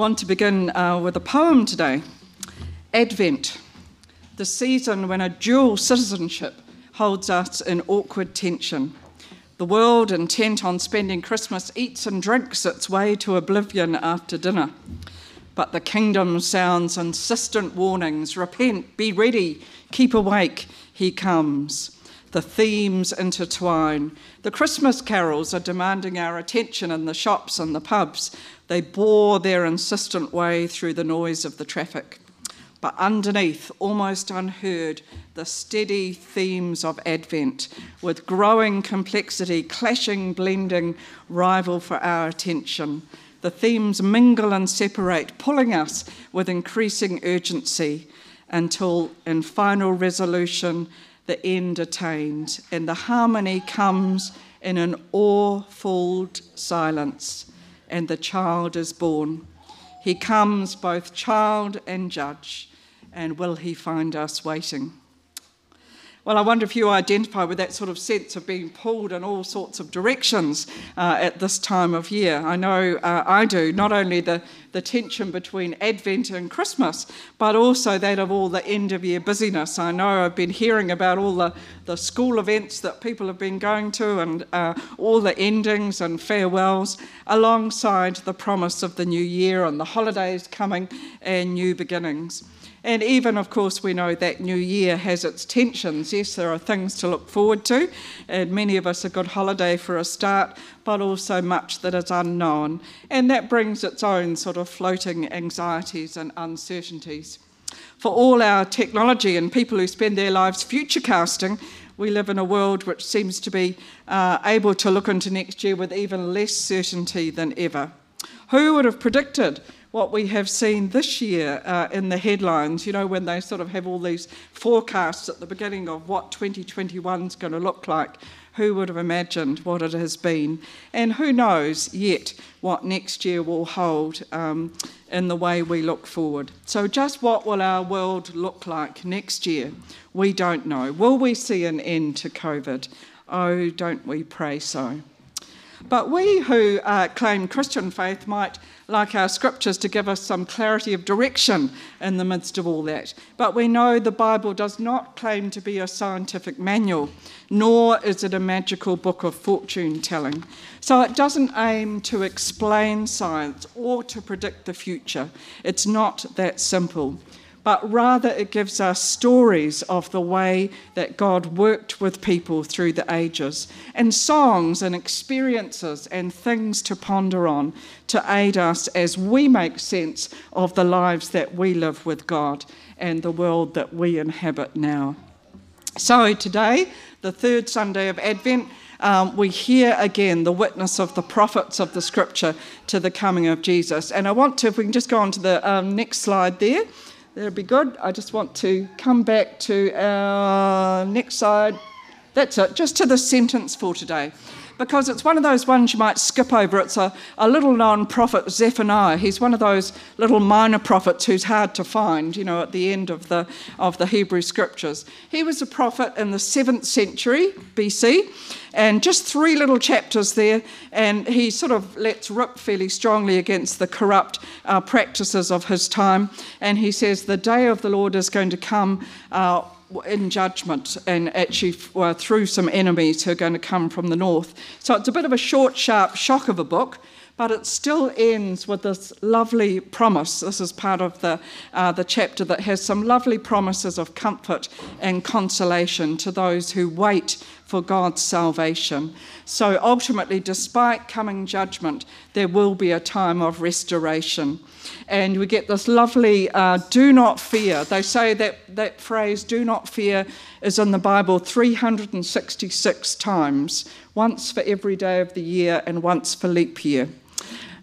want to begin uh, with a poem today Advent, the season when a dual citizenship holds us in awkward tension. The world, intent on spending Christmas, eats and drinks its way to oblivion after dinner. But the kingdom sounds insistent warnings repent, be ready, keep awake, he comes. The themes intertwine. The Christmas carols are demanding our attention in the shops and the pubs. They bore their insistent way through the noise of the traffic. But underneath, almost unheard, the steady themes of Advent, with growing complexity, clashing, blending, rival for our attention. The themes mingle and separate, pulling us with increasing urgency until, in final resolution, the end attained, and the harmony comes in an awe-filled silence and the child is born. He comes both child and judge, and will he find us waiting? Well, I wonder if you identify with that sort of sense of being pulled in all sorts of directions uh, at this time of year. I know uh, I do, not only the, the tension between Advent and Christmas, but also that of all the end of year busyness. I know I've been hearing about all the, the school events that people have been going to and uh, all the endings and farewells, alongside the promise of the new year and the holidays coming and new beginnings. And even, of course, we know that New Year has its tensions. Yes, there are things to look forward to, and many of us a good holiday for a start, but also much that is unknown. And that brings its own sort of floating anxieties and uncertainties. For all our technology and people who spend their lives future casting, we live in a world which seems to be uh, able to look into next year with even less certainty than ever. Who would have predicted what we have seen this year uh, in the headlines, you know, when they sort of have all these forecasts at the beginning of what 2021 is going to look like. Who would have imagined what it has been? And who knows yet what next year will hold um, in the way we look forward. So, just what will our world look like next year? We don't know. Will we see an end to COVID? Oh, don't we pray so? But we who uh, claim Christian faith might like our scriptures to give us some clarity of direction in the midst of all that. But we know the Bible does not claim to be a scientific manual, nor is it a magical book of fortune telling. So it doesn't aim to explain science or to predict the future. It's not that simple but rather it gives us stories of the way that God worked with people through the ages, and songs and experiences and things to ponder on to aid us as we make sense of the lives that we live with God and the world that we inhabit now. So, today, the third Sunday of Advent, um, we hear again the witness of the prophets of the scripture to the coming of Jesus. And I want to, if we can just go on to the um, next slide there. That'd be good. I just want to come back to our next slide. That's it, just to the sentence for today. Because it's one of those ones you might skip over. It's a, a little known prophet, Zephaniah. He's one of those little minor prophets who's hard to find, you know, at the end of the, of the Hebrew scriptures. He was a prophet in the 7th century BC, and just three little chapters there, and he sort of lets rip fairly strongly against the corrupt uh, practices of his time. And he says, The day of the Lord is going to come. Uh, in judgment and actually through some enemies who are going to come from the north. So it's a bit of a short, sharp shock of a book, but it still ends with this lovely promise. This is part of the, uh, the chapter that has some lovely promises of comfort and consolation to those who wait for God's salvation. So ultimately, despite coming judgment, there will be a time of restoration. And we get this lovely uh, do not fear. They say that that phrase, do not fear, is in the Bible 366 times, once for every day of the year and once for leap year.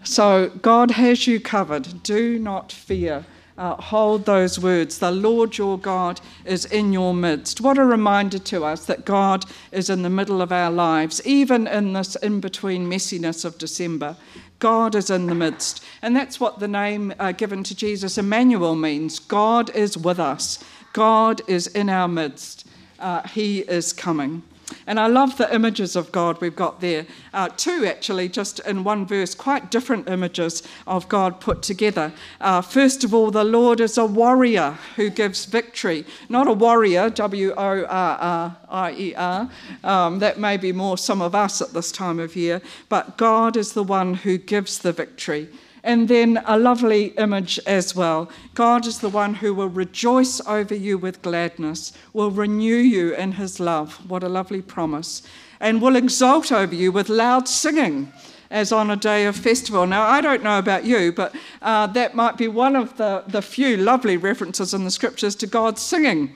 So God has you covered. Do not fear. Uh, hold those words. The Lord your God is in your midst. What a reminder to us that God is in the middle of our lives, even in this in between messiness of December. God is in the midst. And that's what the name uh, given to Jesus, Emmanuel, means God is with us, God is in our midst. Uh, he is coming. And I love the images of God we've got there. Uh, two, actually, just in one verse, quite different images of God put together. Uh, first of all, the Lord is a warrior who gives victory. Not a warrior, W O R R I E R. Um, that may be more some of us at this time of year, but God is the one who gives the victory. And then a lovely image as well. God is the one who will rejoice over you with gladness, will renew you in his love. What a lovely promise. And will exult over you with loud singing as on a day of festival. Now, I don't know about you, but uh, that might be one of the, the few lovely references in the scriptures to God singing.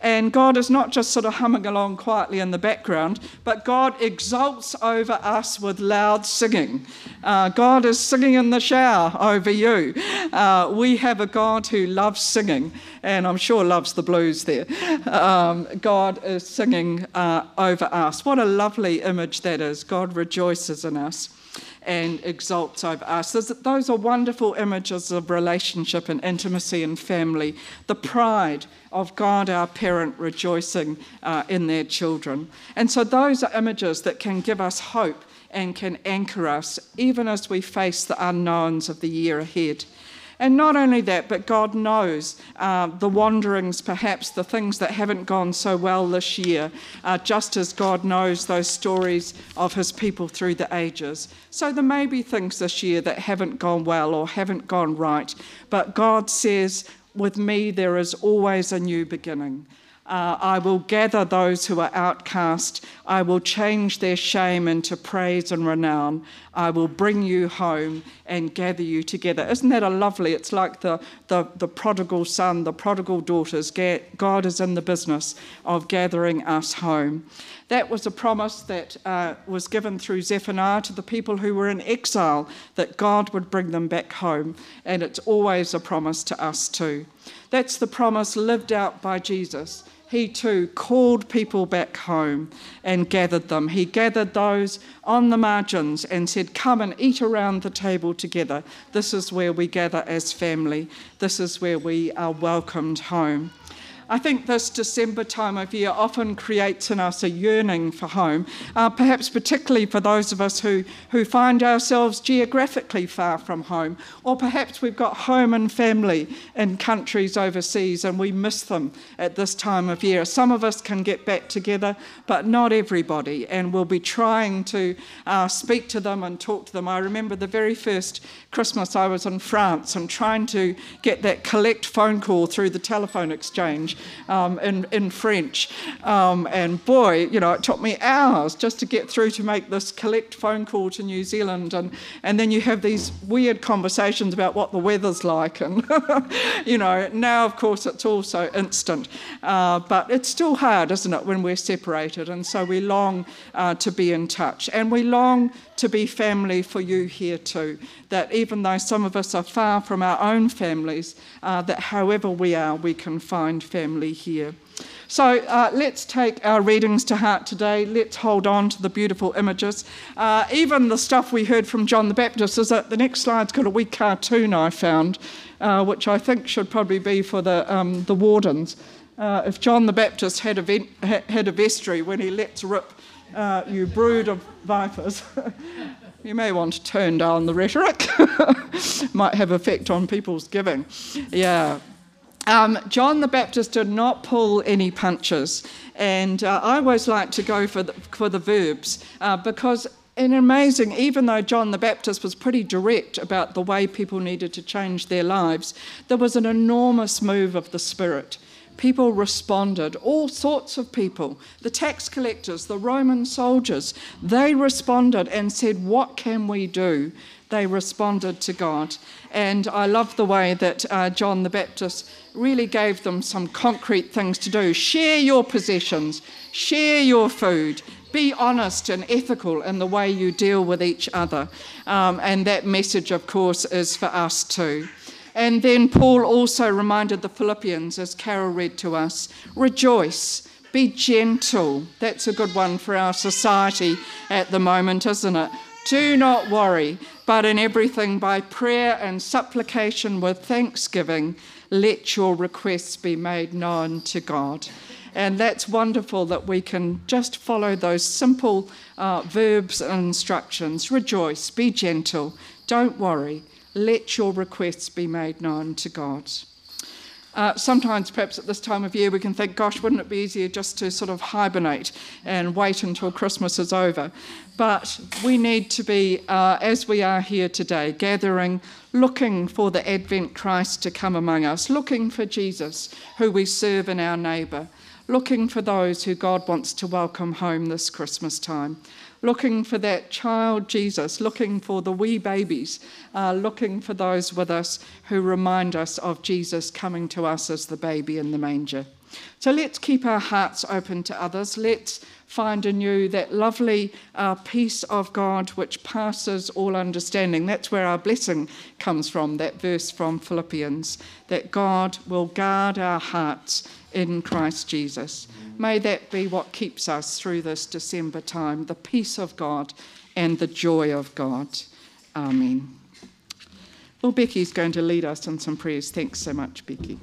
And God is not just sort of humming along quietly in the background, but God exults over us with loud singing. Uh, God is singing in the shower over you. Uh, we have a God who loves singing, and I'm sure loves the blues there. Um, God is singing uh, over us. What a lovely image that is. God rejoices in us and exalts over us. Those are wonderful images of relationship and intimacy and family. The pride of God, our parent, rejoicing uh, in their children. And so, those are images that can give us hope and can anchor us even as we face the unknowns of the year ahead. And not only that, but God knows uh, the wanderings, perhaps the things that haven't gone so well this year, uh, just as God knows those stories of his people through the ages. So there may be things this year that haven't gone well or haven't gone right, but God says, with me, there is always a new beginning. Uh, I will gather those who are outcast. I will change their shame into praise and renown. I will bring you home and gather you together. Isn't that a lovely? It's like the, the, the prodigal son, the prodigal daughters. God is in the business of gathering us home. That was a promise that uh, was given through Zephaniah to the people who were in exile, that God would bring them back home. And it's always a promise to us too. That's the promise lived out by Jesus he too called people back home and gathered them. He gathered those on the margins and said, Come and eat around the table together. This is where we gather as family. This is where we are welcomed home. I think this December time of year often creates in us a yearning for home, uh, perhaps particularly for those of us who, who find ourselves geographically far from home, or perhaps we've got home and family in countries overseas and we miss them at this time of year. Some of us can get back together, but not everybody, and we'll be trying to uh, speak to them and talk to them. I remember the very first Christmas I was in France and trying to get that collect phone call through the telephone exchange um, in, in French. Um, and boy, you know, it took me hours just to get through to make this collect phone call to New Zealand. And, and then you have these weird conversations about what the weather's like. And, you know, now, of course, it's all so instant. Uh, but it's still hard, isn't it, when we're separated? And so we long uh, to be in touch. And we long to be family for you here too. That even though some of us are far from our own families, uh, that however we are, we can find family here. So uh, let's take our readings to heart today. Let's hold on to the beautiful images. Uh, even the stuff we heard from John the Baptist is that the next slide's got a wee cartoon I found, uh, which I think should probably be for the, um, the wardens. Uh, if John the Baptist had a, had a vestry when he lets rip uh, you brood of vipers. you may want to turn down the rhetoric. Might have effect on people's giving. Yeah. Um, John the Baptist did not pull any punches, and uh, I always like to go for the, for the verbs uh, because and amazing, even though John the Baptist was pretty direct about the way people needed to change their lives, there was an enormous move of the Spirit people responded. All sorts of people. The tax collectors, the Roman soldiers, they responded and said, What can we do? They responded to God. And I love the way that uh, John the Baptist really gave them some concrete things to do. Share your possessions, share your food, be honest and ethical in the way you deal with each other. Um, and that message, of course, is for us too. And then Paul also reminded the Philippians, as Carol read to us, rejoice, be gentle. That's a good one for our society at the moment, isn't it? Do not worry, but in everything by prayer and supplication with thanksgiving, let your requests be made known to God. And that's wonderful that we can just follow those simple uh, verbs and instructions rejoice, be gentle, don't worry, let your requests be made known to God. Uh, sometimes, perhaps at this time of year, we can think, gosh, wouldn't it be easier just to sort of hibernate and wait until Christmas is over? But we need to be, uh, as we are here today, gathering, looking for the Advent Christ to come among us, looking for Jesus, who we serve in our neighbour, looking for those who God wants to welcome home this Christmas time looking for that child Jesus, looking for the wee babies, uh, looking for those with us who remind us of Jesus coming to us as the baby in the manger. So let's keep our hearts open to others. Let's find anew that lovely uh, peace of God which passes all understanding. That's where our blessing comes from, that verse from Philippians, that God will guard our hearts in Christ Jesus. May that be what keeps us through this December time the peace of God and the joy of God. Amen. Well, Becky's going to lead us in some prayers. Thanks so much, Becky.